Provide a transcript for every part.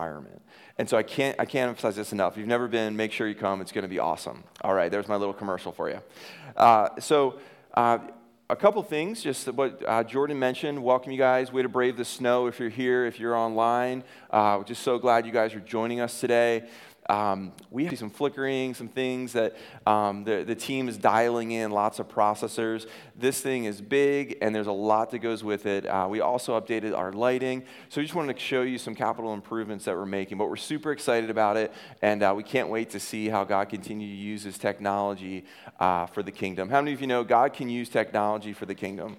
environment. And so I can't, I can't emphasize this enough. If you've never been, make sure you come. It's going to be awesome. All right, there's my little commercial for you. Uh, so, uh, a couple things, just what uh, Jordan mentioned. Welcome you guys. Way to brave the snow if you're here, if you're online. Uh, just so glad you guys are joining us today. Um, we have some flickering, some things that um, the, the team is dialing in, lots of processors. This thing is big, and there's a lot that goes with it. Uh, we also updated our lighting. So we just wanted to show you some capital improvements that we're making, but we're super excited about it, and uh, we can't wait to see how God continues to use this technology uh, for the kingdom. How many of you know God can use technology for the kingdom?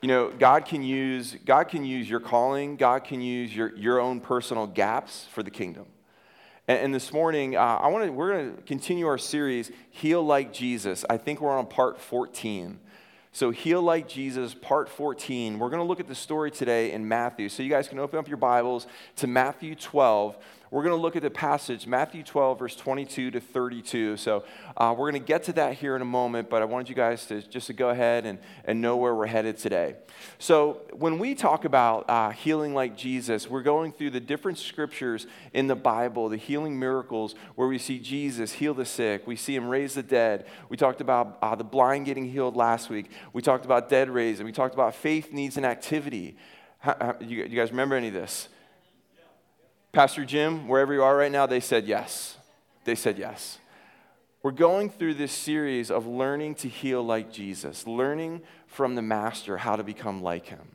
you know god can use god can use your calling god can use your, your own personal gaps for the kingdom and, this morning, uh, I want to, we're going to continue our series, Heal Like Jesus. I think we're on part 14. So, Heal Like Jesus, part 14. We're going to look at the story today in Matthew. So, you guys can open up your Bibles to Matthew 12. We're going to look at the passage, Matthew 12, verse 22 to 32. So uh, we're going to get to that here in a moment, but I wanted you guys to just to go ahead and, and know where we're headed today. So when we talk about uh, healing like Jesus, we're going through the different scriptures in the Bible, the healing miracles where we see Jesus heal the sick, we see him raise the dead. We talked about uh, the blind getting healed last week. We talked about dead raising. We talked about faith needs an activity. How, how, you, you guys remember any of this? Pastor Jim, wherever you are right now, they said yes. They said yes. We're going through this series of learning to heal like Jesus, learning from the Master how to become like him.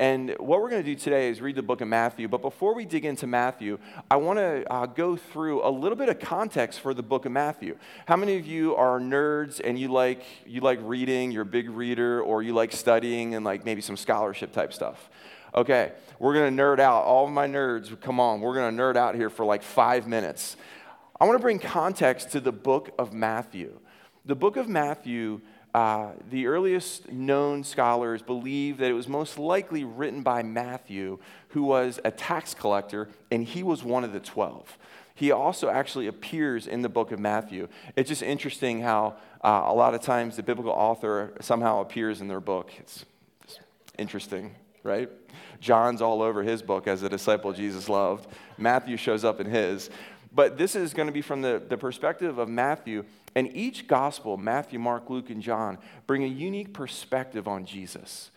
And what we're going to do today is read the book of Matthew. But before we dig into Matthew, I want to uh, go through a little bit of context for the book of Matthew. How many of you are nerds and you like you like reading? You're a big reader, or you like studying and like maybe some scholarship type stuff? Okay, we're to nerd out. All of my nerds, come on, we're to nerd out here for like five minutes. I want to bring context to the book of Matthew. The book of Matthew, uh, the earliest known scholars believe that it was most likely written by Matthew, who was a tax collector, and he was one of the 12 he also actually appears in the book of Matthew. It's just interesting how uh, a lot of times the biblical author somehow appears in their book. It's interesting right? John's all over his book as a disciple Jesus loved. Matthew shows up in his. But this is going to be from the, the perspective of Matthew. And each gospel, Matthew, Mark, Luke, and John, bring a unique perspective on Jesus.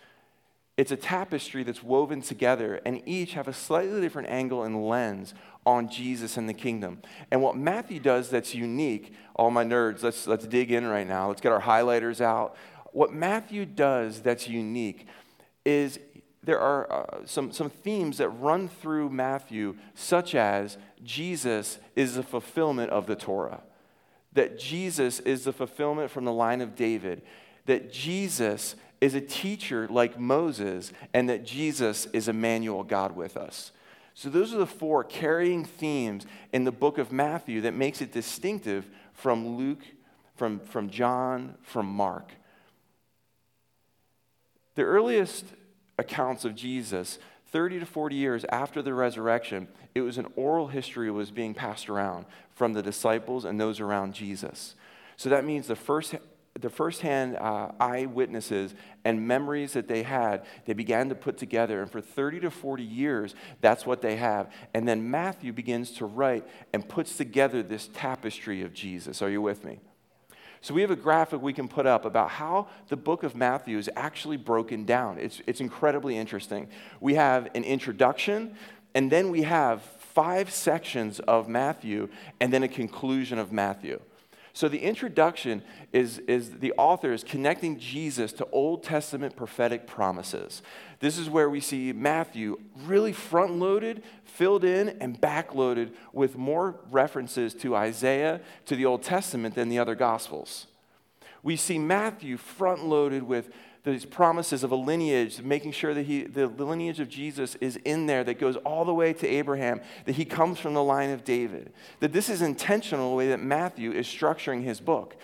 It's a tapestry that's woven together, and each have a slightly different angle and lens on Jesus and the kingdom. And what Matthew does that's unique, all my nerds, let's, let's dig in right now. Let's get our highlighters out. What Matthew does that's unique is there are uh, some, some themes that run through Matthew, such as Jesus is the fulfillment of the Torah, that Jesus is the fulfillment from the line of David, that Jesus is a teacher like Moses, and that Jesus is Emmanuel, God with us. So, those are the four carrying themes in the book of Matthew that makes it distinctive from Luke, from, from John, from Mark. The earliest accounts of Jesus, 30 to 40 years after the resurrection, it was an oral history was being passed around from the disciples and those around Jesus. So that means the first the firsthand uh, eyewitnesses and memories that they had, they began to put together. And for 30 to 40 years, that's what they have. And then Matthew begins to write and puts together this tapestry of Jesus. Are you with me? So we have a graphic we can put up about how the book of Matthew is actually broken down. It's, it's incredibly interesting. We have an introduction, and then we have five sections of Matthew, and then a conclusion of Matthew. So the introduction is, is the author is connecting Jesus to Old Testament prophetic promises. This is where we see Matthew really front loaded, filled in, and back loaded with more references to Isaiah, to the Old Testament than the other Gospels. We see Matthew front loaded with these promises of a lineage, making sure that he, the, lineage of Jesus is in there that goes all the way to Abraham, that he comes from the line of David. That this is intentional the way that Matthew is structuring his book.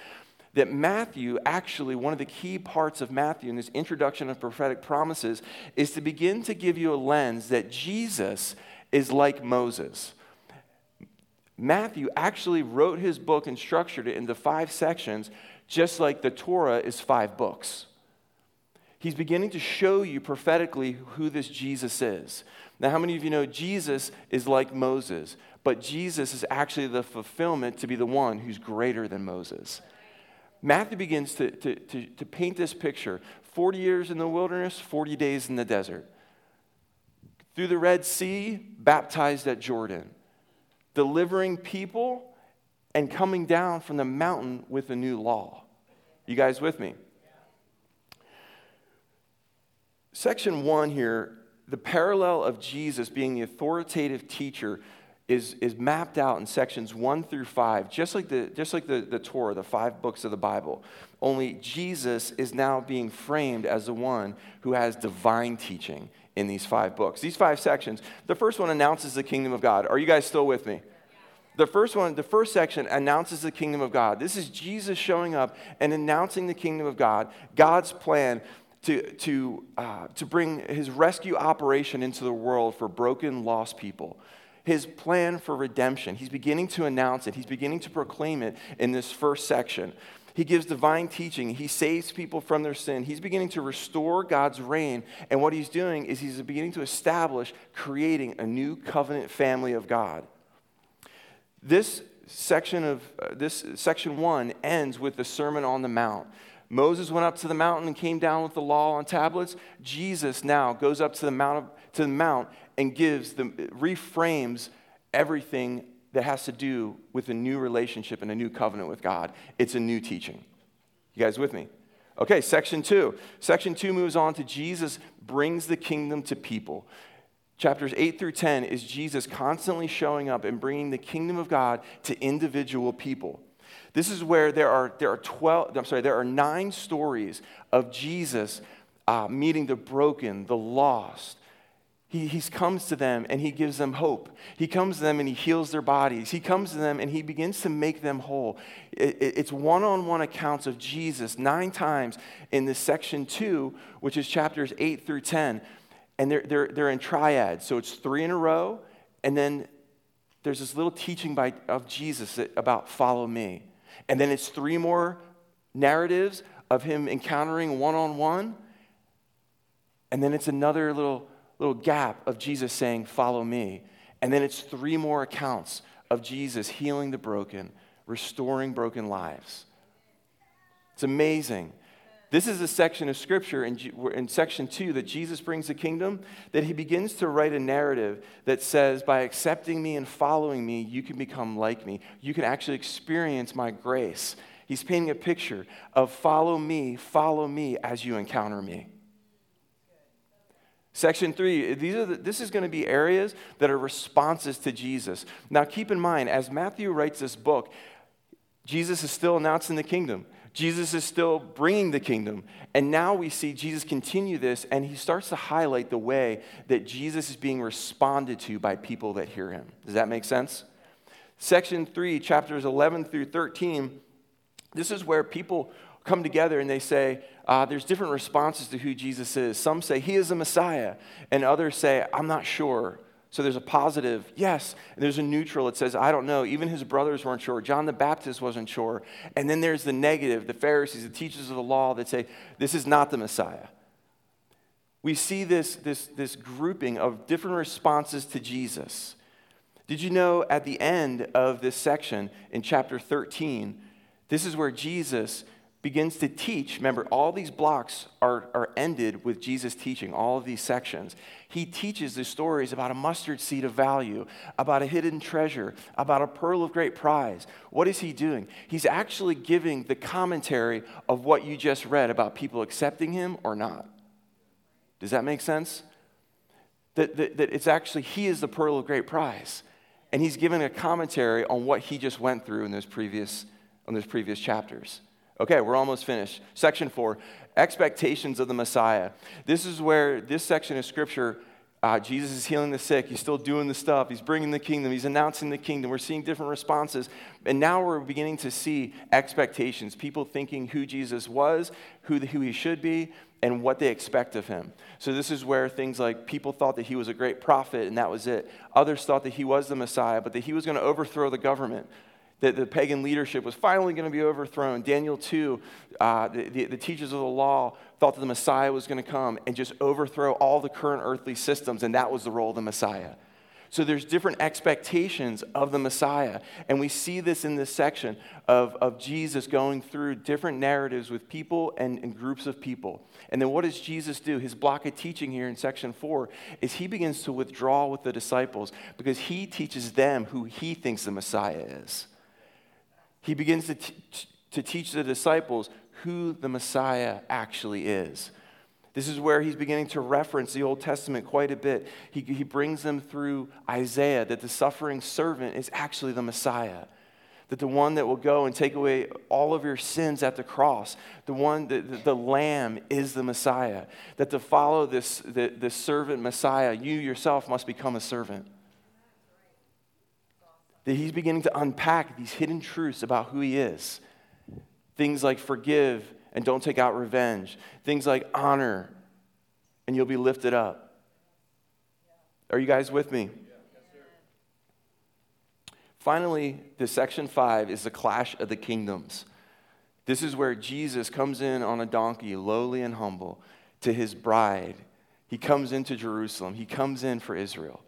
That Matthew, actually, one of the key parts of Matthew in this introduction of prophetic promises is to begin to give you a lens that Jesus is like Moses. Matthew actually wrote his book and structured it into five sections, just like the Torah is five books. He's beginning to show you prophetically who this Jesus is. Now, how many of you know Jesus is like Moses, but Jesus is actually the fulfillment to be the one who's greater than Moses? Matthew begins to, to, to, to paint this picture 40 years in the wilderness, 40 days in the desert. Through the Red Sea, baptized at Jordan, delivering people and coming down from the mountain with a new law. You guys with me? Section one here, the parallel of Jesus being the authoritative teacher is, is mapped out in sections one through five, just like, the, just like the, the Torah, the five books of the Bible. Only Jesus is now being framed as the one who has divine teaching in these five books. These five sections, the first one announces the kingdom of God. Are you guys still with me? The first one, the first section announces the kingdom of God. This is Jesus showing up and announcing the kingdom of God, God's plan to, to, uh, to bring his rescue operation into the world for broken, lost people. His plan for redemption. He's beginning to announce it, he's beginning to proclaim it in this first section. He gives divine teaching. He saves people from their sin. He's beginning to restore God's reign. And what he's doing is he's beginning to establish, creating a new covenant family of God. This section of uh, this section 1 ends with the Sermon on the Mount. Moses went up to the mountain and came down with the law on tablets. Jesus now goes up to the mount, to the mount and gives the reframes everything that has to do with a new relationship and a new covenant with God. It's a new teaching. You guys with me? Okay, section 2. Section 2 moves on to Jesus brings the kingdom to people. Chapters 8 through 10 is Jesus constantly showing up and bringing the kingdom of God to individual people. This is where there are, there are 12, I'm sorry, there are nine stories of Jesus uh, meeting the broken, the lost. He, he comes to them and he gives them hope. He comes to them and he heals their bodies. He comes to them and he begins to make them whole. It, it, it's one on one accounts of Jesus nine times in this section two, which is chapters eight through 10. And they're, they're, they're in triads. So it's three in a row. And then there's this little teaching by, of Jesus about follow me. And then it's three more narratives of him encountering one on one. And then it's another little, little gap of Jesus saying, Follow me. And then it's three more accounts of Jesus healing the broken, restoring broken lives. It's amazing. This is a section of scripture in, in section two that Jesus brings the kingdom, that he begins to write a narrative that says, by accepting me and following me, you can become like me. You can actually experience my grace. He's painting a picture of follow me, follow me as you encounter me. Section three, these are the, this is going to be areas that are responses to Jesus. Now, keep in mind, as Matthew writes this book, Jesus is still announcing the kingdom. Jesus is still bringing the kingdom. And now we see Jesus continue this, and he starts to highlight the way that Jesus is being responded to by people that hear him. Does that make sense? Section 3, chapters 11 through 13, this is where people come together and they say, uh, there's different responses to who Jesus is. Some say he is the Messiah, and others say, I'm not sure. So there's a positive, yes, and there's a neutral. It says, I don't know. Even his brothers weren't sure. John the Baptist wasn't sure. And then there's the negative, the Pharisees, the teachers of the law that say, this is not the Messiah. We see this, this, this grouping of different responses to Jesus. Did you know at the end of this section in chapter 13, this is where Jesus begins to teach. Remember, all these blocks are, are ended with Jesus teaching, all of these sections. He teaches the stories about a mustard seed of value, about a hidden treasure, about a pearl of great prize. What is he doing? He's actually giving the commentary of what you just read about people accepting him or not. Does that make sense? That, that, that it's actually, he is the pearl of great prize. And he's giving a commentary on what he just went through in those previous, on those previous chapters. Okay, we're almost finished. Section four expectations of the Messiah. This is where this section of scripture, uh, Jesus is healing the sick. He's still doing the stuff. He's bringing the kingdom. He's announcing the kingdom. We're seeing different responses. And now we're beginning to see expectations people thinking who Jesus was, who, the, who he should be, and what they expect of him. So, this is where things like people thought that he was a great prophet and that was it. Others thought that he was the Messiah, but that he was going to overthrow the government that the pagan leadership was finally going to be overthrown. Daniel 2, uh, the, the, the, teachers of the law thought that the Messiah was going to come and just overthrow all the current earthly systems, and that was the role of the Messiah. So there's different expectations of the Messiah. And we see this in this section of, of Jesus going through different narratives with people and, and groups of people. And then what does Jesus do? His block of teaching here in section four is he begins to withdraw with the disciples because he teaches them who he thinks the Messiah is. He begins to, t- to teach the disciples who the Messiah actually is. This is where he's beginning to reference the Old Testament quite a bit. He, he brings them through Isaiah that the suffering servant is actually the Messiah. That the one that will go and take away all of your sins at the cross, the one, that the, the lamb is the Messiah. That to follow this, the, this servant Messiah, you yourself must become a servant. That he's beginning to unpack these hidden truths about who he is. Things like forgive and don't take out revenge. Things like honor and you'll be lifted up. Are you guys with me? Finally, the section five is the clash of the kingdoms. This is where Jesus comes in on a donkey, lowly and humble, to his bride. He comes into Jerusalem, he comes in for Israel.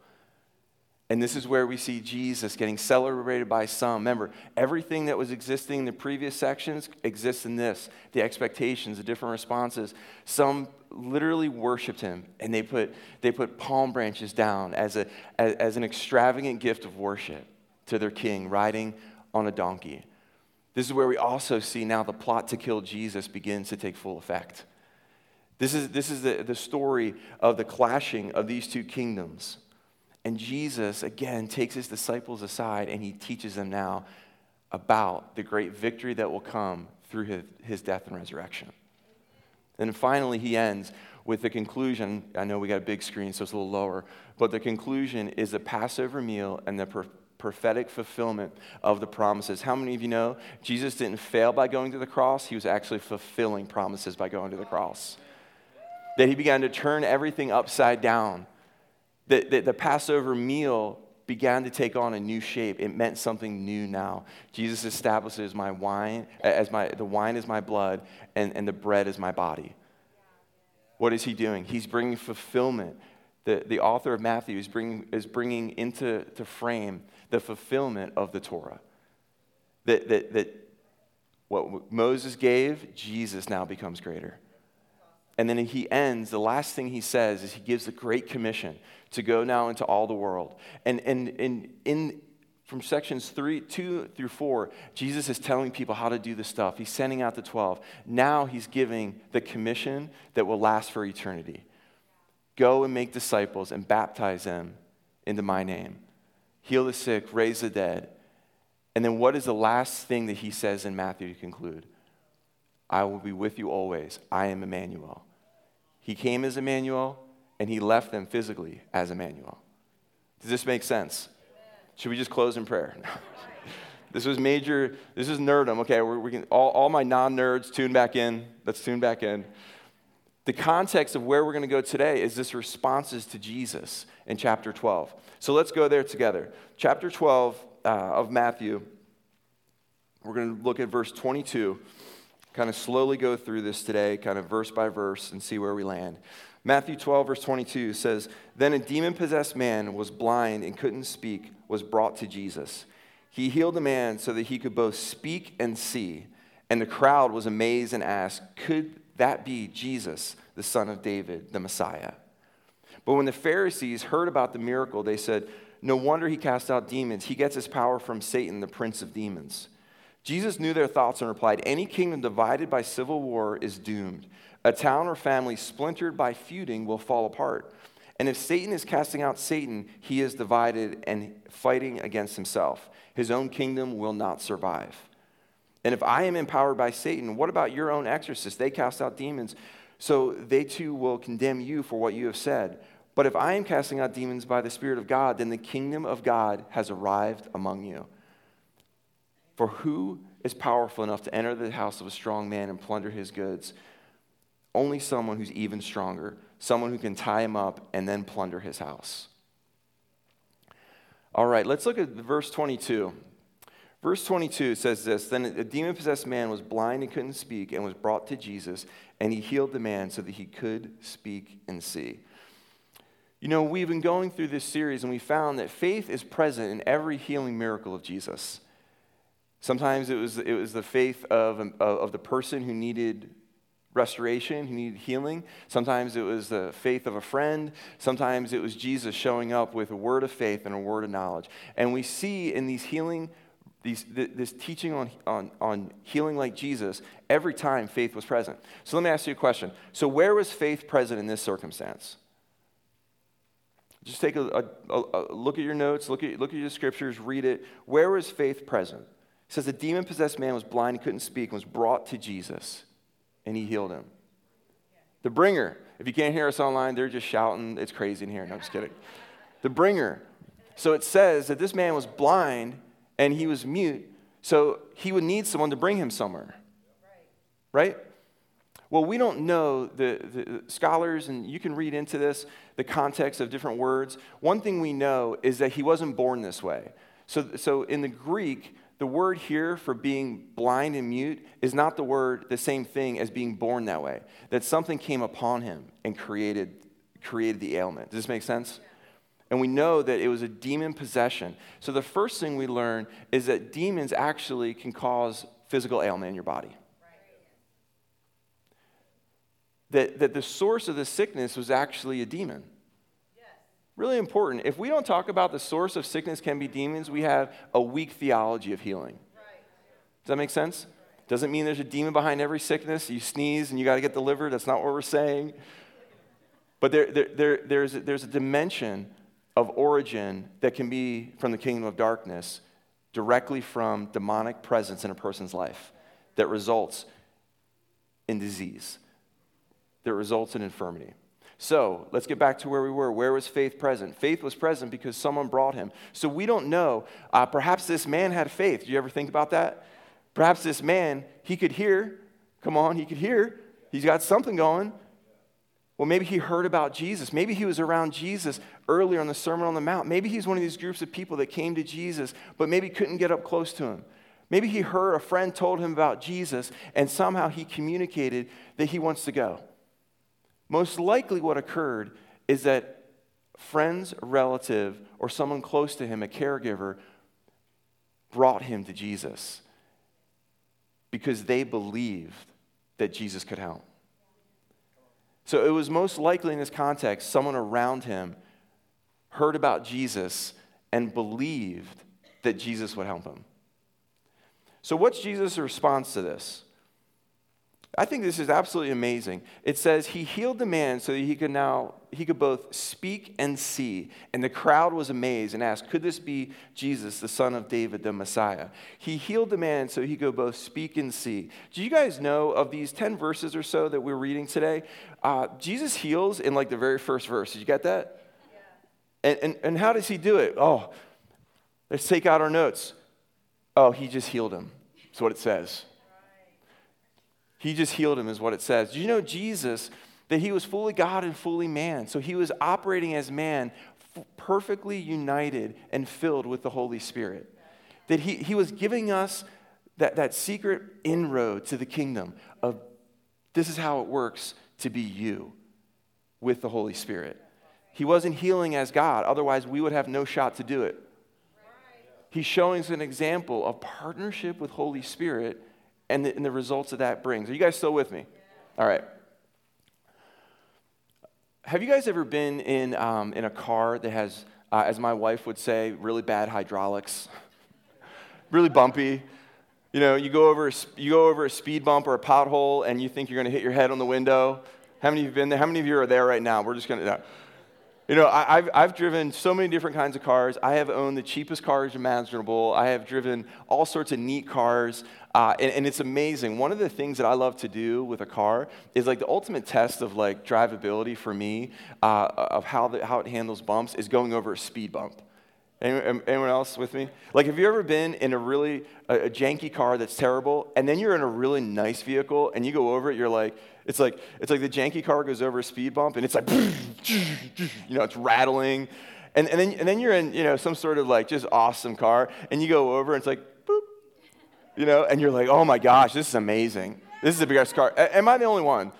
And this is where we see Jesus getting celebrated by some. Remember, everything that was existing in the previous sections exists in this the expectations, the different responses. Some literally worshiped him, and they put, they put palm branches down as, a, as, as an extravagant gift of worship to their king riding on a donkey. This is where we also see now the plot to kill Jesus begins to take full effect. This is, this is the, the story of the clashing of these two kingdoms. And Jesus, again, takes his disciples aside and he teaches them now about the great victory that will come through his, his death and resurrection. And finally, he ends with the conclusion. I know we got a big screen, so it's a little lower, but the conclusion is the Passover meal and the prophetic fulfillment of the promises. How many of you know Jesus didn't fail by going to the cross? He was actually fulfilling promises by going to the cross. That he began to turn everything upside down the, the, the Passover meal began to take on a new shape. It meant something new now. Jesus establishes my wine as my the wine is my blood and, and the bread is my body. What is he doing? He's bringing fulfillment. The, the author of Matthew is bringing, is bringing into to frame the fulfillment of the Torah. That, that, that what Moses gave, Jesus now becomes greater. And then he ends, the last thing he says is he gives the Great Commission to go now into all the world. And, and, and in, from sections three, two through four, Jesus is telling people how to do this stuff. He's sending out the 12. Now he's giving the commission that will last for eternity go and make disciples and baptize them into my name, heal the sick, raise the dead. And then what is the last thing that he says in Matthew to conclude? I will be with you always. I am Emmanuel. He came as Emmanuel, and he left them physically as Emmanuel. Does this make sense? Should we just close in prayer? this was major, this is nerdum. Okay, we're, we can, all, all my non nerds tune back in. Let's tune back in. The context of where we're going to go today is this responses to Jesus in chapter 12. So let's go there together. Chapter 12 uh, of Matthew, we're going to look at verse 22 kind of slowly go through this today, kind of verse by verse, and see where we land. Matthew 12, verse 22 says, Then a demon possessed man was blind and couldn't speak, was brought to Jesus. He healed the man so that he could both speak and see. And the crowd was amazed and asked, Could that be Jesus, the son of David, the Messiah? But when the Pharisees heard about the miracle, they said, No wonder he cast out demons. He gets his power from Satan, the prince of demons. Jesus knew their thoughts and replied, Any kingdom divided by civil war is doomed. A town or family splintered by feuding will fall apart. And if Satan is casting out Satan, he is divided and fighting against himself. His own kingdom will not survive. And if I am empowered by Satan, what about your own exorcists? They cast out demons, so they too will condemn you for what you have said. But if I am casting out demons by the Spirit of God, then the kingdom of God has arrived among you. For who is powerful enough to enter the house of a strong man and plunder his goods? Only someone who's even stronger, someone who can tie him up and then plunder his house. All right, let's look at verse 22. Verse 22 says this Then a demon possessed man was blind and couldn't speak and was brought to Jesus, and he healed the man so that he could speak and see. You know, we've been going through this series and we found that faith is present in every healing miracle of Jesus. Sometimes it was, it was the faith of, of the person who needed restoration, who needed healing. Sometimes it was the faith of a friend. Sometimes it was Jesus showing up with a word of faith and a word of knowledge. And we see in these healing these, this teaching on, on, on healing like Jesus, every time faith was present. So let me ask you a question. So, where was faith present in this circumstance? Just take a, a, a, look at your notes, look at, look at your scriptures, read it. Where was faith present? Says the demon possessed man was blind, he couldn't speak, and was brought to Jesus, and he healed him. The bringer, if you can't hear us online, they're just shouting. It's crazy in here. No, I'm just kidding. The bringer. So it says that this man was blind and he was mute, so he would need someone to bring him somewhere. Right? Well, we don't know the, the, scholars, and you can read into this the context of different words. One thing we know is that he wasn't born this way. So, so in the Greek, the word here for being blind and mute is not the word, the same thing as being born that way. That something came upon him and created, created the ailment. Does this make sense? And we know that it was a demon possession. So the first thing we learn is that demons actually can cause physical ailment in your body. That, that the source of the sickness was actually a demon. Really important. If we don't talk about the source of sickness can be demons, we have a weak theology of healing. Does that make sense? Doesn't mean there's a demon behind every sickness. You sneeze and you got to get delivered. That's not what we're saying. But there, there, there, there's, there's a dimension of origin that can be from the kingdom of darkness directly from demonic presence in a person's life that results in disease, that results in infirmity. So let's get back to where we were. Where was faith present? Faith was present because someone brought him. So we don't know. Uh, perhaps this man had faith. Do you ever think about that? Perhaps this man, he could hear. Come on, he could hear. He's got something going. Well, maybe he heard about Jesus. Maybe he was around Jesus earlier on the Sermon on the Mount. Maybe he's one of these groups of people that came to Jesus, but maybe couldn't get up close to him. Maybe he heard a friend told him about Jesus, and somehow he communicated that he wants to go. Most likely, what occurred is that friends, relative, or someone close to him, a caregiver, brought him to Jesus because they believed that Jesus could help. So it was most likely in this context, someone around him heard about Jesus and believed that Jesus would help him. So, what's Jesus' response to this? I think this is absolutely amazing. It says he healed the man so that he could now he could both speak and see. And the crowd was amazed and asked, "Could this be Jesus, the son of David, the Messiah?" He healed the man so he could both speak and see. Do you guys know of these 10 verses or so that we're reading today? Uh, Jesus heals in like the very first verse. Did you get that? Yeah. And, and, and how does he do it? Oh, let's take out our notes. Oh, he just healed him. That's what it says. He just healed him, is what it says. Do you know Jesus, that he was fully God and fully man? So he was operating as man, f- perfectly united and filled with the Holy Spirit. That he, he was giving us that, that secret inroad to the kingdom of this is how it works to be you with the Holy Spirit. He wasn't healing as God, otherwise, we would have no shot to do it. He's showing us an example of partnership with Holy Spirit and the, and the results that that brings. Are you guys still with me? All right. Have you guys ever been in, um, in a car that has, uh, as my wife would say, really bad hydraulics? really bumpy. You know, you go, over, you go over a speed bump or a pothole and you think you're going to hit your head on the window. How many of you have been there? How many of you are there right now? We're just going to. You know, I, have I've driven so many different kinds of cars. I have owned the cheapest cars imaginable. I have driven all sorts of neat cars. Uh, and, and, it's amazing. One of the things that I love to do with a car is like the ultimate test of like drivability for me, uh, of how, the, how it handles bumps, is going over a speed bump. Anyone, anyone else with me? Like, have you ever been in a really a, a janky car that's terrible, and then you're in a really nice vehicle, and you go over it, you're like, it's like it's like the janky car goes over a speed bump, and it's like, you know, it's rattling, and, and then and then you're in you know some sort of like just awesome car, and you go over, and it's like, boop, You know, and you're like, oh my gosh, this is amazing. This is a big car. Am I the only one?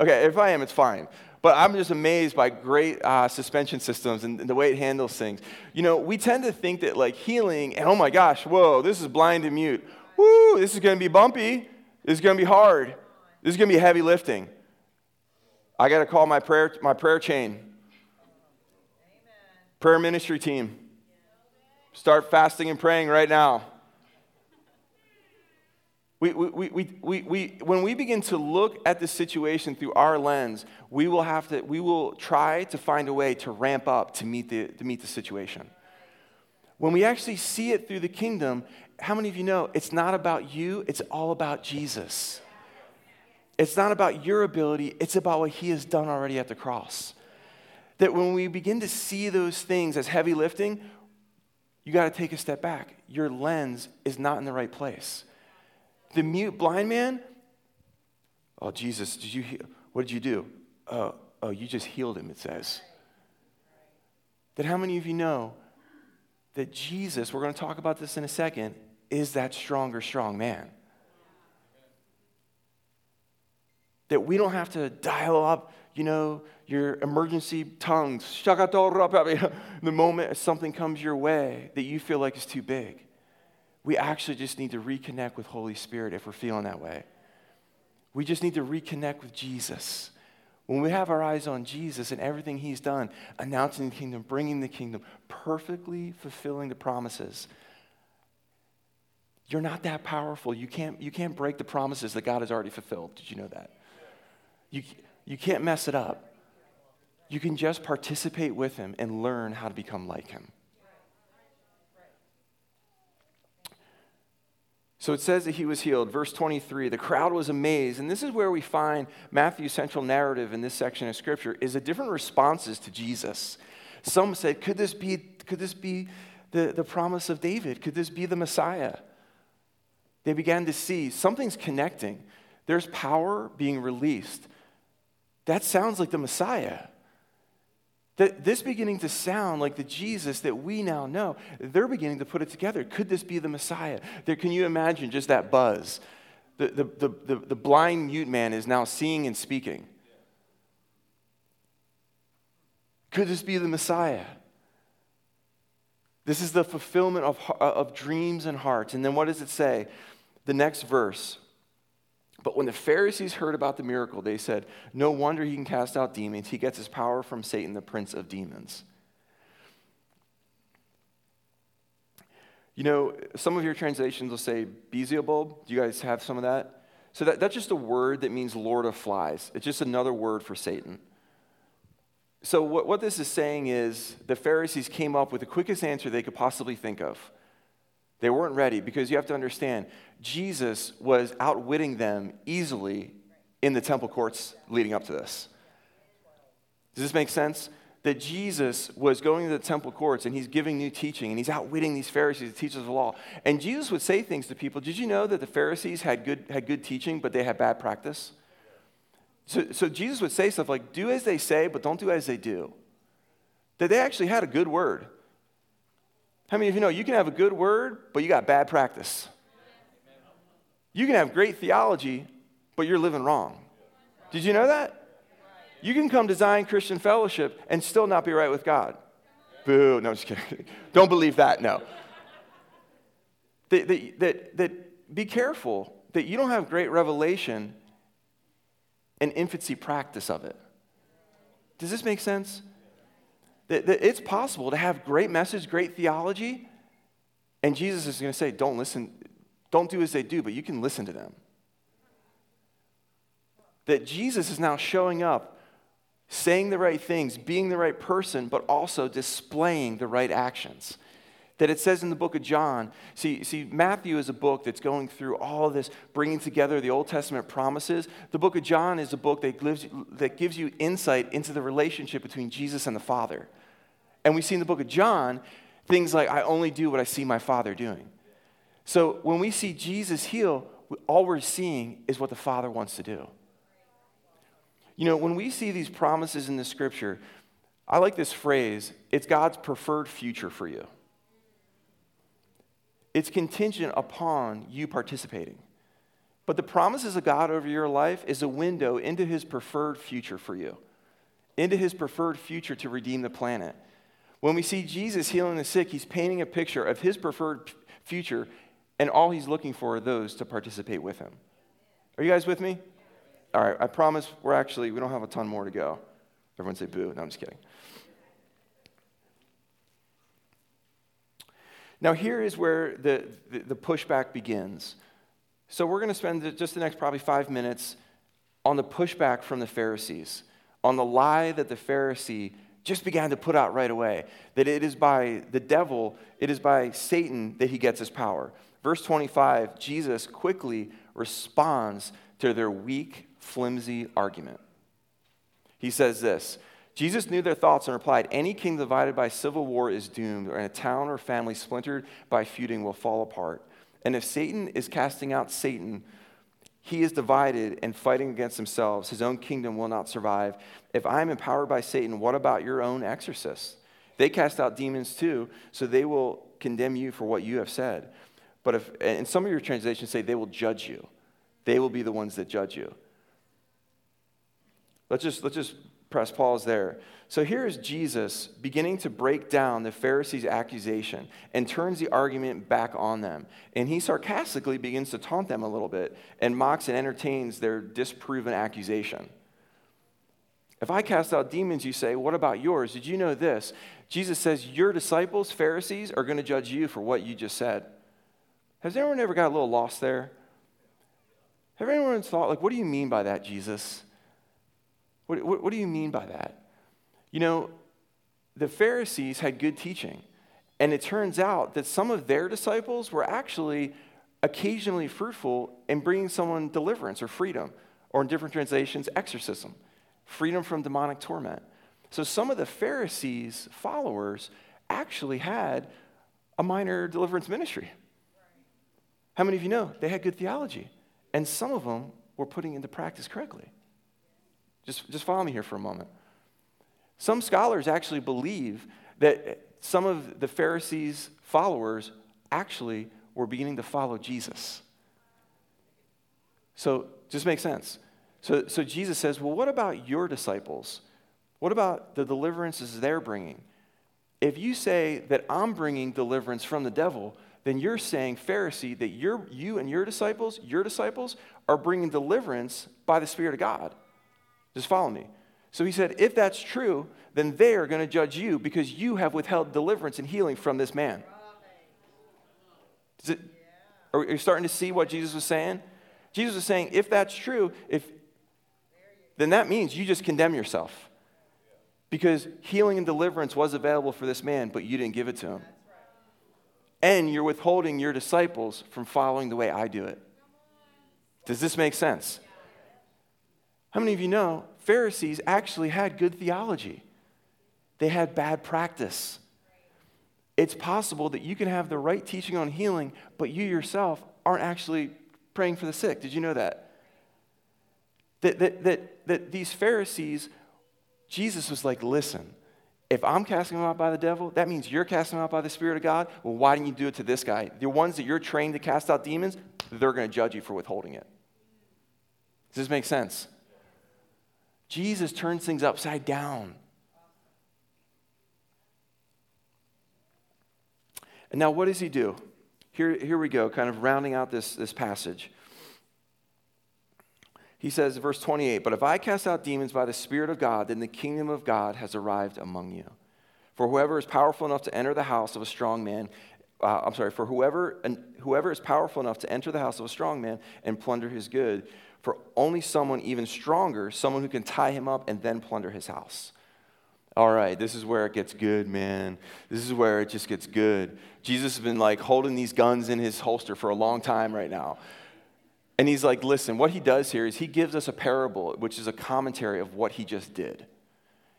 Okay, if I am, it's fine. But I'm just amazed by great uh, suspension systems and the way it handles things. You know, we tend to think that like healing, and oh my gosh, whoa, this is blind and mute. Woo, this is going to be bumpy. This is going to be hard. This is going to be heavy lifting. I got to call my prayer, my prayer chain, prayer ministry team. Start fasting and praying right now. We, we, we, we, we, when we begin to look at the situation through our lens, we will have to, we will try to find a way to ramp up to meet the, to meet the situation. When we actually see it through the kingdom, how many of you know it's not about you, it's all about Jesus? It's not about your ability, it's about what he has done already at the cross. That when we begin to see those things as heavy lifting, you got to take a step back. Your lens is not in the right place. The mute blind man, oh, Jesus, did you heal? what did you do? Oh, oh, you just healed him, it says. That how many of you know that Jesus, we're going to talk about this in a second, is that stronger, strong man? That we don't have to dial up, you know, your emergency tongues, the moment something comes your way that you feel like is too big. We actually just need to reconnect with Holy Spirit if we're feeling that way. We just need to reconnect with Jesus. When we have our eyes on Jesus and everything he's done, announcing the kingdom, bringing the kingdom, perfectly fulfilling the promises, you're not that powerful. You can't, you can't break the promises that God has already fulfilled. Did you know that? You, you can't mess it up. You can just participate with him and learn how to become like him. So it says that he was healed. Verse 23, the crowd was amazed. And this is where we find Matthew's central narrative in this section of scripture is the different responses to Jesus. Some said, could this be, could this be the, the promise of David? Could this be the Messiah? They began to see something's connecting. There's power being released. That sounds like the Messiah. That this beginning to sound like the Jesus that we now know, they're beginning to put it together. Could this be the Messiah? There, can you imagine just that buzz? The, the, the, the, the blind mute man is now seeing and speaking. Could this be the Messiah? This is the fulfillment of, of dreams and hearts. And then what does it say? The next verse. But when the Pharisees heard about the miracle, they said, No wonder he can cast out demons. He gets his power from Satan, the prince of demons. You know, some of your translations will say Beelzebub. Do you guys have some of that? So that, that's just a word that means Lord of Flies. It's just another word for Satan. So what, what this is saying is the Pharisees came up with the quickest answer they could possibly think of. They weren't ready because you have to understand, Jesus was outwitting them easily in the temple courts leading up to this. Does this make sense? That Jesus was going to the temple courts and he's giving new teaching and he's outwitting these Pharisees, the teachers of the law. And Jesus would say things to people. Did you know that the Pharisees had good, had good teaching, but they had bad practice? So, so Jesus would say stuff like, do as they say, but don't do as they do. That they actually had a good word. How many of you know you can have a good word, but you got bad practice? You can have great theology, but you're living wrong. Did you know that? You can come Zion Christian Fellowship and still not be right with God. Boo. No, I'm just kidding. Don't believe that, no. That, that, that, that be careful that you don't have great revelation and infancy practice of it. Does this make sense? That, that it's possible to have great message, great theology, and Jesus is going to say, don't listen, don't do as they do, but you can listen to them. That Jesus is now showing up, saying the right things, being the right person, but also displaying the right actions that it says in the book of John. See, see, Matthew is a book that's going through all this, bringing together the Old Testament promises. The book of John is a book that gives, that gives you insight into the relationship between Jesus and the Father. And we see in the book of John things like, I only do what I see my Father doing. So when we see Jesus heal, all we're seeing is what the Father wants to do. You know, when we see these promises in the scripture, I like this phrase it's God's preferred future for you. it's contingent upon you participating. But the promises of God over your life is a window into his preferred future for you, into his preferred future to redeem the planet. When we see Jesus healing the sick, he's painting a picture of his preferred future, and all he's looking for are those to participate with him. Are you guys with me? All right, I promise we're actually, we don't have a ton more to go. Everyone say boo. No, I'm just kidding. Now, here is where the, the, the pushback begins. So, we're going to spend just the next probably five minutes on the pushback from the Pharisees, on the lie that the Pharisee just began to put out right away that it is by the devil, it is by Satan that he gets his power. Verse 25, Jesus quickly responds to their weak, flimsy argument. He says this Jesus knew their thoughts and replied, Any king divided by civil war is doomed, and a town or family splintered by feuding will fall apart. And if Satan is casting out Satan, he is divided and fighting against themselves. His own kingdom will not survive. If I am empowered by Satan, what about your own exorcists? They cast out demons too, so they will condemn you for what you have said. But if, and some of your translations say they will judge you, they will be the ones that judge you. Let's just, let's just press pause there. So here is Jesus beginning to break down the Pharisees' accusation and turns the argument back on them. And he sarcastically begins to taunt them a little bit and mocks and entertains their disproven accusation. If I cast out demons, you say, What about yours? Did you know this? Jesus says, Your disciples, Pharisees, are going to judge you for what you just said. Has anyone ever got a little lost there? Have anyone thought, like, what do you mean by that, Jesus? What, what, what do you mean by that? You know, the Pharisees had good teaching. And it turns out that some of their disciples were actually occasionally fruitful in bringing someone deliverance or freedom, or in different translations, exorcism, freedom from demonic torment. So some of the Pharisees' followers actually had a minor deliverance ministry. How many of you know they had good theology? And some of them were putting into practice correctly. Just, just follow me here for a moment. Some scholars actually believe that some of the Pharisees' followers actually were beginning to follow Jesus. So, just makes sense. So, so Jesus says, Well, what about your disciples? What about the deliverances they're bringing? If you say that I'm bringing deliverance from the devil, then you're saying, Pharisee, that you're, you and your disciples, your disciples, are bringing deliverance by the Spirit of God. Just follow me. So he said, if that's true, then they are going to judge you because you have withheld deliverance and healing from this man. It, are you starting to see what Jesus was saying? Jesus was saying, if that's true, if, then that means you just condemn yourself. Because healing and deliverance was available for this man, but you didn't give it to him. And you're withholding your disciples from following the way I do it. Does this make sense? How many of you know Pharisees actually had good theology? They had bad practice. It's possible that you can have the right teaching on healing, but you yourself aren't actually praying for the sick. Did you know that? That, that, that, that these Pharisees, Jesus was like, listen, if I'm casting them out by the devil, that means you're casting them out by the Spirit of God. Well, why didn't you do it to this guy? The ones that you're trained to cast out demons, they're going to judge you for withholding it. Does this make sense? Jesus turns things upside down. And now, what does he do? Here, here we go, kind of rounding out this, this passage. He says, verse 28 But if I cast out demons by the Spirit of God, then the kingdom of God has arrived among you. For whoever is powerful enough to enter the house of a strong man, uh, I'm sorry, for whoever, and whoever is powerful enough to enter the house of a strong man and plunder his good, for only someone even stronger, someone who can tie him up and then plunder his house. All right, this is where it gets good, man. This is where it just gets good. Jesus has been like holding these guns in his holster for a long time right now. And he's like, listen, what he does here is he gives us a parable, which is a commentary of what he just did.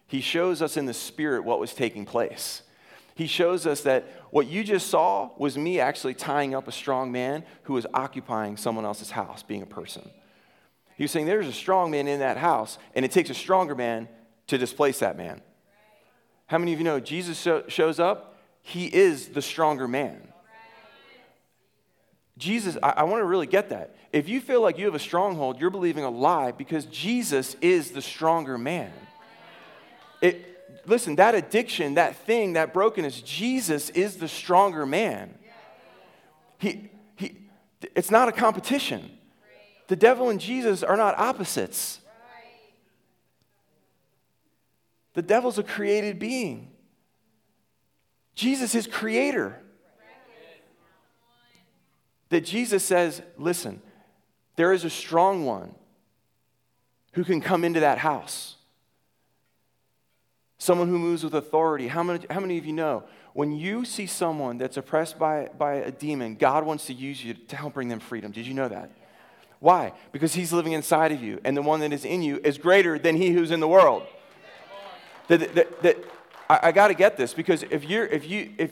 He shows us in the spirit what was taking place. He shows us that what you just saw was me actually tying up a strong man who was occupying someone else's house, being a person. He was saying there's a strong man in that house, and it takes a stronger man to displace that man. How many of you know Jesus shows up? He is the stronger man. Jesus, I, I want to really get that. If you feel like you have a stronghold, you're believing a lie because Jesus is the stronger man. It, listen, that addiction, that thing, that brokenness, Jesus is the stronger man. He, he, it's not a competition. The devil and Jesus are not opposites. The devil's a created being. Jesus is creator. That Jesus says, listen, there is a strong one who can come into that house. Someone who moves with authority. How many, how many of you know when you see someone that's oppressed by, by a demon, God wants to use you to help bring them freedom? Did you know that? Why? Because he's living inside of you, and the one that is in you is greater than he who's in the world. That, that, that I, I got to get this because if you're, if you, if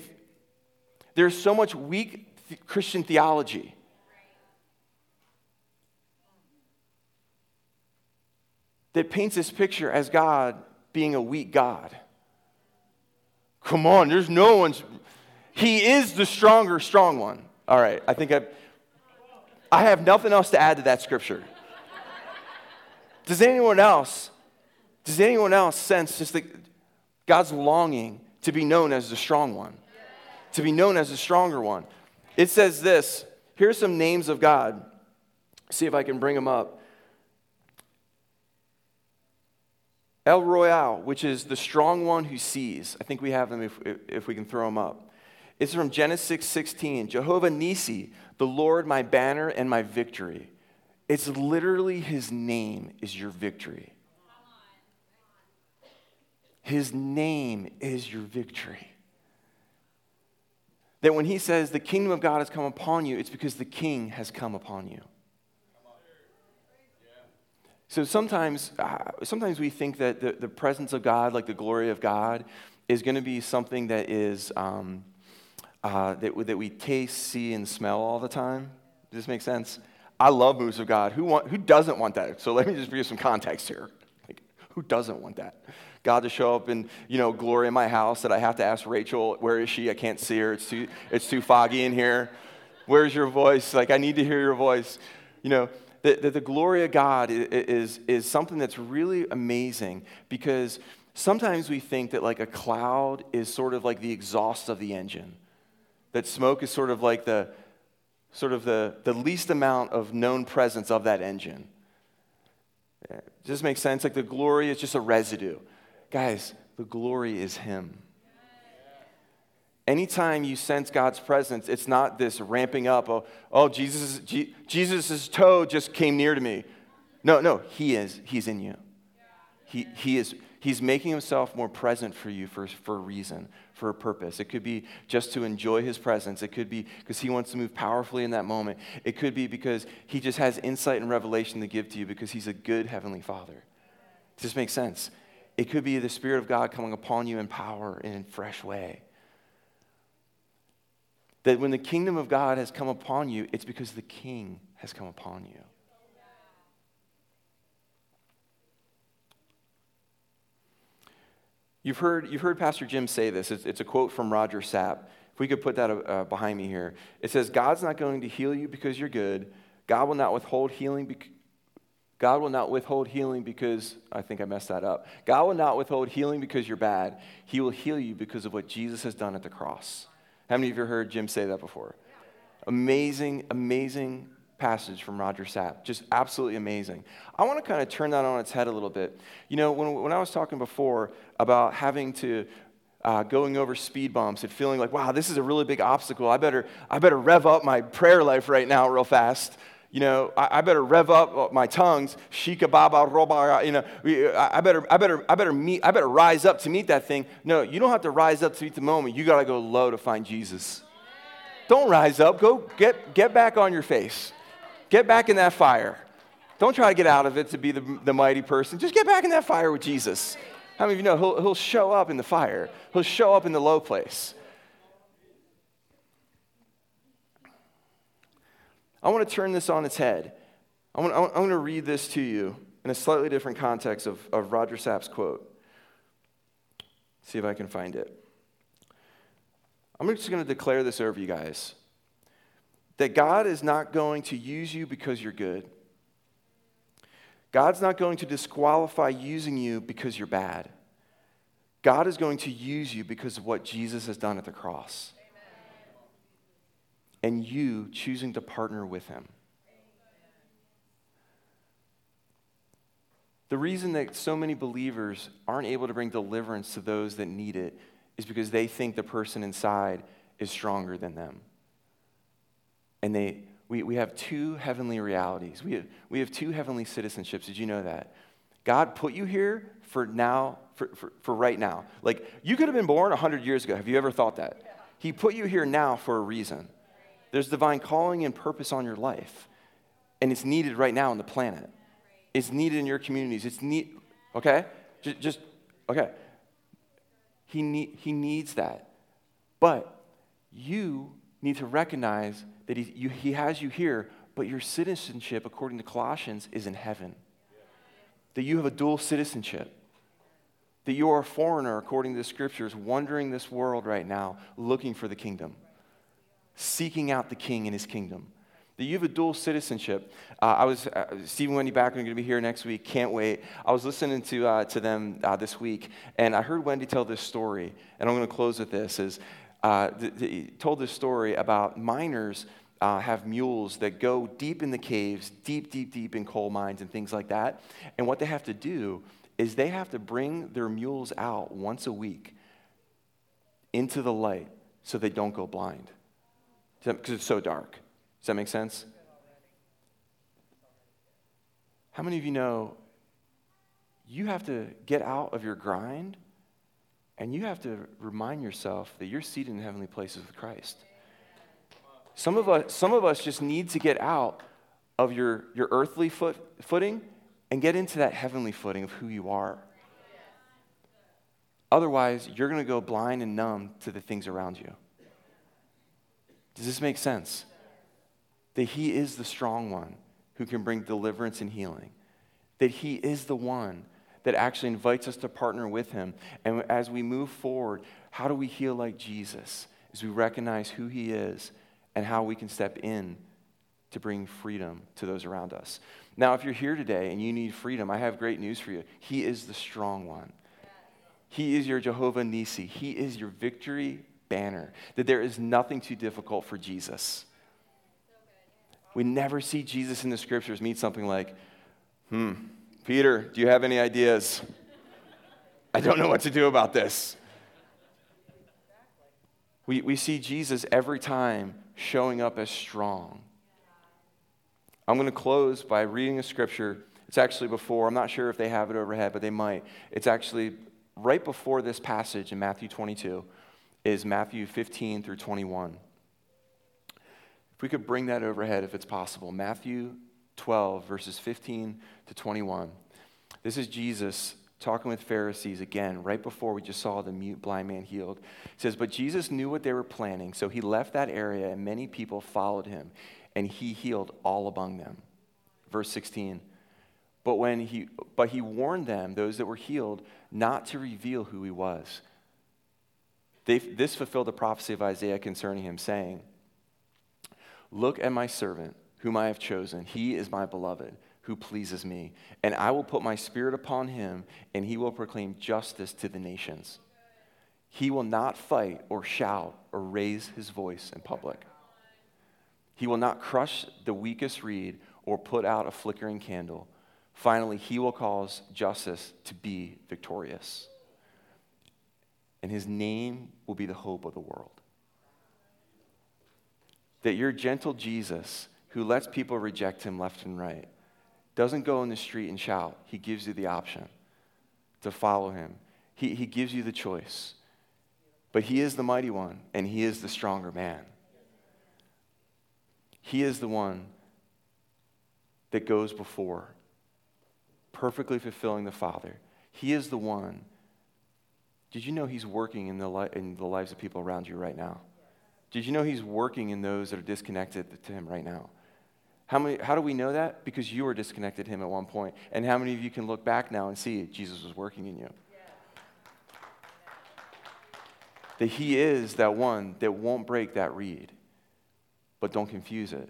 there's so much weak Christian theology. That paints this picture as God being a weak God. Come on, there's no one's. He is the stronger, strong one. All right, I think I've. I have nothing else to add to that scripture. Does anyone else, does anyone else sense just that God's longing to be known as the strong one, to be known as the stronger one? It says this. Here's some names of God. See if I can bring them up. El Roi, which is the strong one who sees. I think we have them if, if we can throw them up. It's from Genesis 16. Jehovah Nisi, the Lord my banner and my victory. It's literally his name is your victory. His name is your victory. That when he says the kingdom of God has come upon you, it's because the king has come upon you. So sometimes, uh, sometimes we think that the, the presence of God, like the glory of God, is going to be something that is um, uh, that, that we taste, see, and smell all the time. Does this make sense? I love moves of God. Who, want, who doesn't want that? So let me just give you some context here. Like, who doesn't want that? God to show up in, you know, glory in my house that I have to ask Rachel, where is she? I can't see her. It's too, it's too foggy in here. Where's your voice? Like, I need to hear your voice. You know, that the, the glory of God is, is, is something that's really amazing because sometimes we think that like a cloud is sort of like the exhaust of the engine, that smoke is sort of like the, sort of the, the least amount of known presence of that engine. Does this make sense? Like the glory is just a residue. Guys, the glory is Him. Anytime you sense God's presence, it's not this ramping up, oh, oh Jesus' Jesus's toe just came near to me. No, no, He is. He's in you. He, he is, he's making himself more present for you for, for a reason, for a purpose. It could be just to enjoy his presence. It could be because he wants to move powerfully in that moment. It could be because he just has insight and revelation to give to you because he's a good heavenly father. Does this make sense? It could be the Spirit of God coming upon you in power in a fresh way. That when the kingdom of God has come upon you, it's because the King has come upon you. You've heard, you've heard Pastor Jim say this. It's, it's a quote from Roger Sapp. If we could put that uh, behind me here. It says, God's not going to heal you because you're good. God will not withhold healing God will not withhold healing because, I think I messed that up. God will not withhold healing because you're bad. He will heal you because of what Jesus has done at the cross. How many of you heard Jim say that before? Amazing, amazing passage from Roger Sapp. Just absolutely amazing. I want to kind of turn that on its head a little bit. You know, when, when I was talking before about having to uh, going over speed bumps and feeling like, wow, this is a really big obstacle. I better, I better rev up my prayer life right now, real fast you know, I, I, better rev up my tongues, shika baba roba, you know, I better, I better, I better meet, I better rise up to meet that thing. No, you don't have to rise up to meet the moment. You got to go low to find Jesus. Don't rise up. Go get, get back on your face. Get back in that fire. Don't try to get out of it to be the, the mighty person. Just get back in that fire with Jesus. How many of you know he'll, he'll show up in the fire? He'll show up in the low place. I want to turn this on its head. I want, I want to read this to you in a slightly different context of, of Roger Sapp's quote. See if I can find it. I'm just going to declare this over you guys. That God is not going to use you because you're good. God's not going to disqualify using you because you're bad. God is going to use you because of what Jesus has done at the cross. And you choosing to partner with him. The reason that so many believers aren't able to bring deliverance to those that need it is because they think the person inside is stronger than them. And they, we, we have two heavenly realities. We have, we have two heavenly citizenships. Did you know that? God put you here for now, for, for, for right now. Like, you could have been born 100 years ago. Have you ever thought that? He put you here now for a reason. There's divine calling and purpose on your life, and it's needed right now on the planet. It's needed in your communities. It's need, okay? Just, just okay. He, need, he needs that. But you need to recognize that he, you, he has you here, but your citizenship, according to Colossians, is in heaven. That you have a dual citizenship. That you are a foreigner, according to the scriptures, wandering this world right now, looking for the kingdom, seeking out the king and his kingdom that you have a dual citizenship. Uh, I was, uh, Stephen Wendy Backer, going to be here next week. Can't wait. I was listening to, uh, to them uh, this week, and I heard Wendy tell this story, and I'm going to close with this. Is uh, th- th- told this story about miners uh, have mules that go deep in the caves, deep, deep, deep in coal mines and things like that. And what they have to do is they have to bring their mules out once a week into the light so they don't go blind because it's so dark. Does that make sense? How many of you know you have to get out of your grind and you have to remind yourself that you're seated in heavenly places with Christ? Some of us, some of us just need to get out of your, your earthly foot, footing and get into that heavenly footing of who you are. Otherwise, you're going to go blind and numb to the things around you. Does this make sense? that He is the strong one who can bring deliverance and healing, that He is the one that actually invites us to partner with Him. And as we move forward, how do we heal like Jesus? As we recognize who He is and how we can step in to bring freedom to those around us. Now, if you're here today and you need freedom, I have great news for you. He is the strong one. He is your Jehovah Nisi. He is your victory banner. That there is nothing too difficult for Jesus. We never see Jesus in the scriptures meet something like, hmm, Peter, do you have any ideas? I don't know what to do about this. We, we see Jesus every time showing up as strong. I'm going to close by reading a scripture. It's actually before, I'm not sure if they have it overhead, but they might. It's actually right before this passage in Matthew 22, is Matthew 15 through 21. If we could bring that overhead, if it's possible. Matthew 12, verses 15 to 21. This is Jesus talking with Pharisees again, right before we just saw the mute blind man healed. It says, But Jesus knew what they were planning, so he left that area, and many people followed him, and he healed all among them. Verse 16. But when he but he warned them, those that were healed, not to reveal who he was. They, this fulfilled the prophecy of Isaiah concerning him, saying, Look at my servant, whom I have chosen. He is my beloved, who pleases me. And I will put my spirit upon him, and he will proclaim justice to the nations. He will not fight or shout or raise his voice in public. He will not crush the weakest reed or put out a flickering candle. Finally, he will cause justice to be victorious. And his name will be the hope of the world that your gentle Jesus, who lets people reject him left and right, doesn't go in the street and shout. He gives you the option to follow him, he, he gives you the choice. But he is the mighty one, and he is the stronger man. He is the one that goes before, perfectly fulfilling the Father. He is the one. Did you know he's working in the, li- in the lives of people around you right now? Did you know he's working in those that are disconnected to him right now? How, many, how do we know that? Because you were disconnected to him at one point. And how many of you can look back now and see Jesus was working in you? That he is that one that won't break that reed, but but don't confuse it.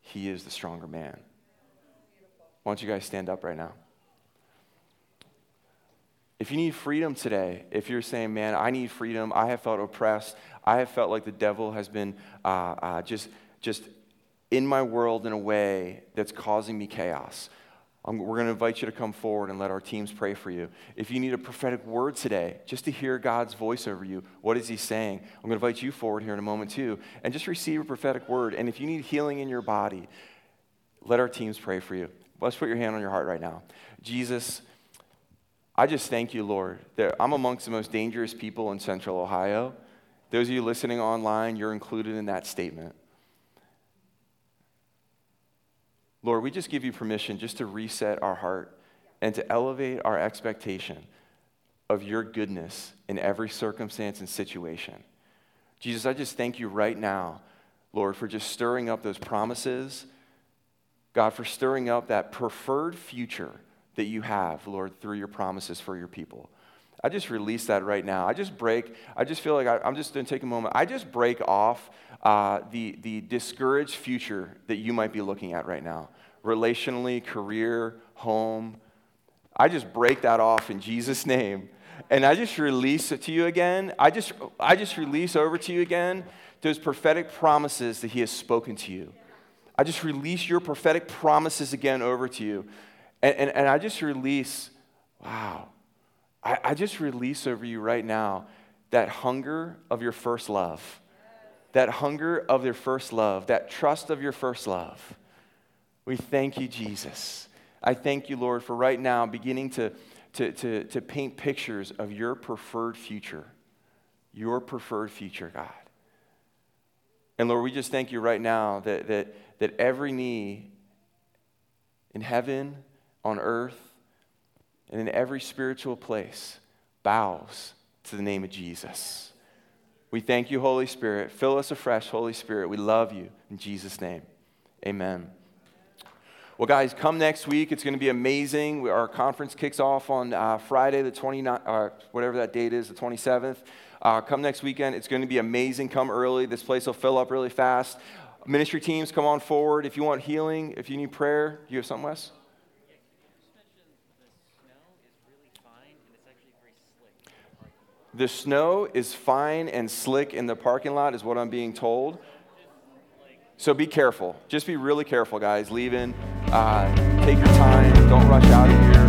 He is the stronger man. Why don't you guys stand up right now? If you need freedom today, if you're saying, man, I need freedom, I have felt oppressed, I have felt like the devil has been uh, uh, just, just in my world in a way that's causing me chaos. we're going to invite you to come forward and let our teams pray for you. If you need a prophetic word today, just to hear God's voice over you, what is He saying? I'm going to invite you forward here in a moment too, and just receive a prophetic word. And if you need healing in your body, let our teams pray for you. Let's put your hand on your heart right now. Jesus, I just thank you, Lord, that I'm amongst the most dangerous people in central Ohio. Those of you listening online, you're included in that statement. Lord, we just give you permission just to reset our heart and to elevate our expectation of your goodness in every circumstance and situation. Jesus, I just thank you right now, Lord, for just stirring up those promises. God, for stirring up that preferred future that you have, Lord, through your promises for your people. I just release that right now. I just break, I just feel like I, am just going to take a moment. I just break off uh, the, the discouraged future that you might be looking at right now relationally, career, home. I just break that off in Jesus' name. And I just release it to you again. I just, I just release over to you again those prophetic promises that He has spoken to you. I just release your prophetic promises again over to you. And, and, and I just release, wow, I, I just release over you right now that hunger of your first love, that hunger of your first love, that trust of your first love. We thank you, Jesus. I thank you, Lord, for right now beginning to, to, to, to paint pictures of your preferred future, your preferred future, God. And Lord, we just thank you right now that, that, that every knee in heaven on earth and in every spiritual place bows to the name of Jesus. We thank you, Holy Spirit. Fill us afresh, Holy Spirit. We love you. In Jesus' name, amen. Well, guys, come next week. It's going to be amazing. Our conference kicks off on uh, Friday, the 29th, uh, whatever that date is, the 27th. Uh, come next weekend. It's going to be amazing. Come early. This place will fill up really fast. Ministry teams, come on forward. If you want healing, if you need prayer, do you have something, Wes? The snow is fine and slick in the parking lot, is what I'm being told. So be careful. Just be really careful, guys. Leaving. Uh, take your time. Don't rush out of here.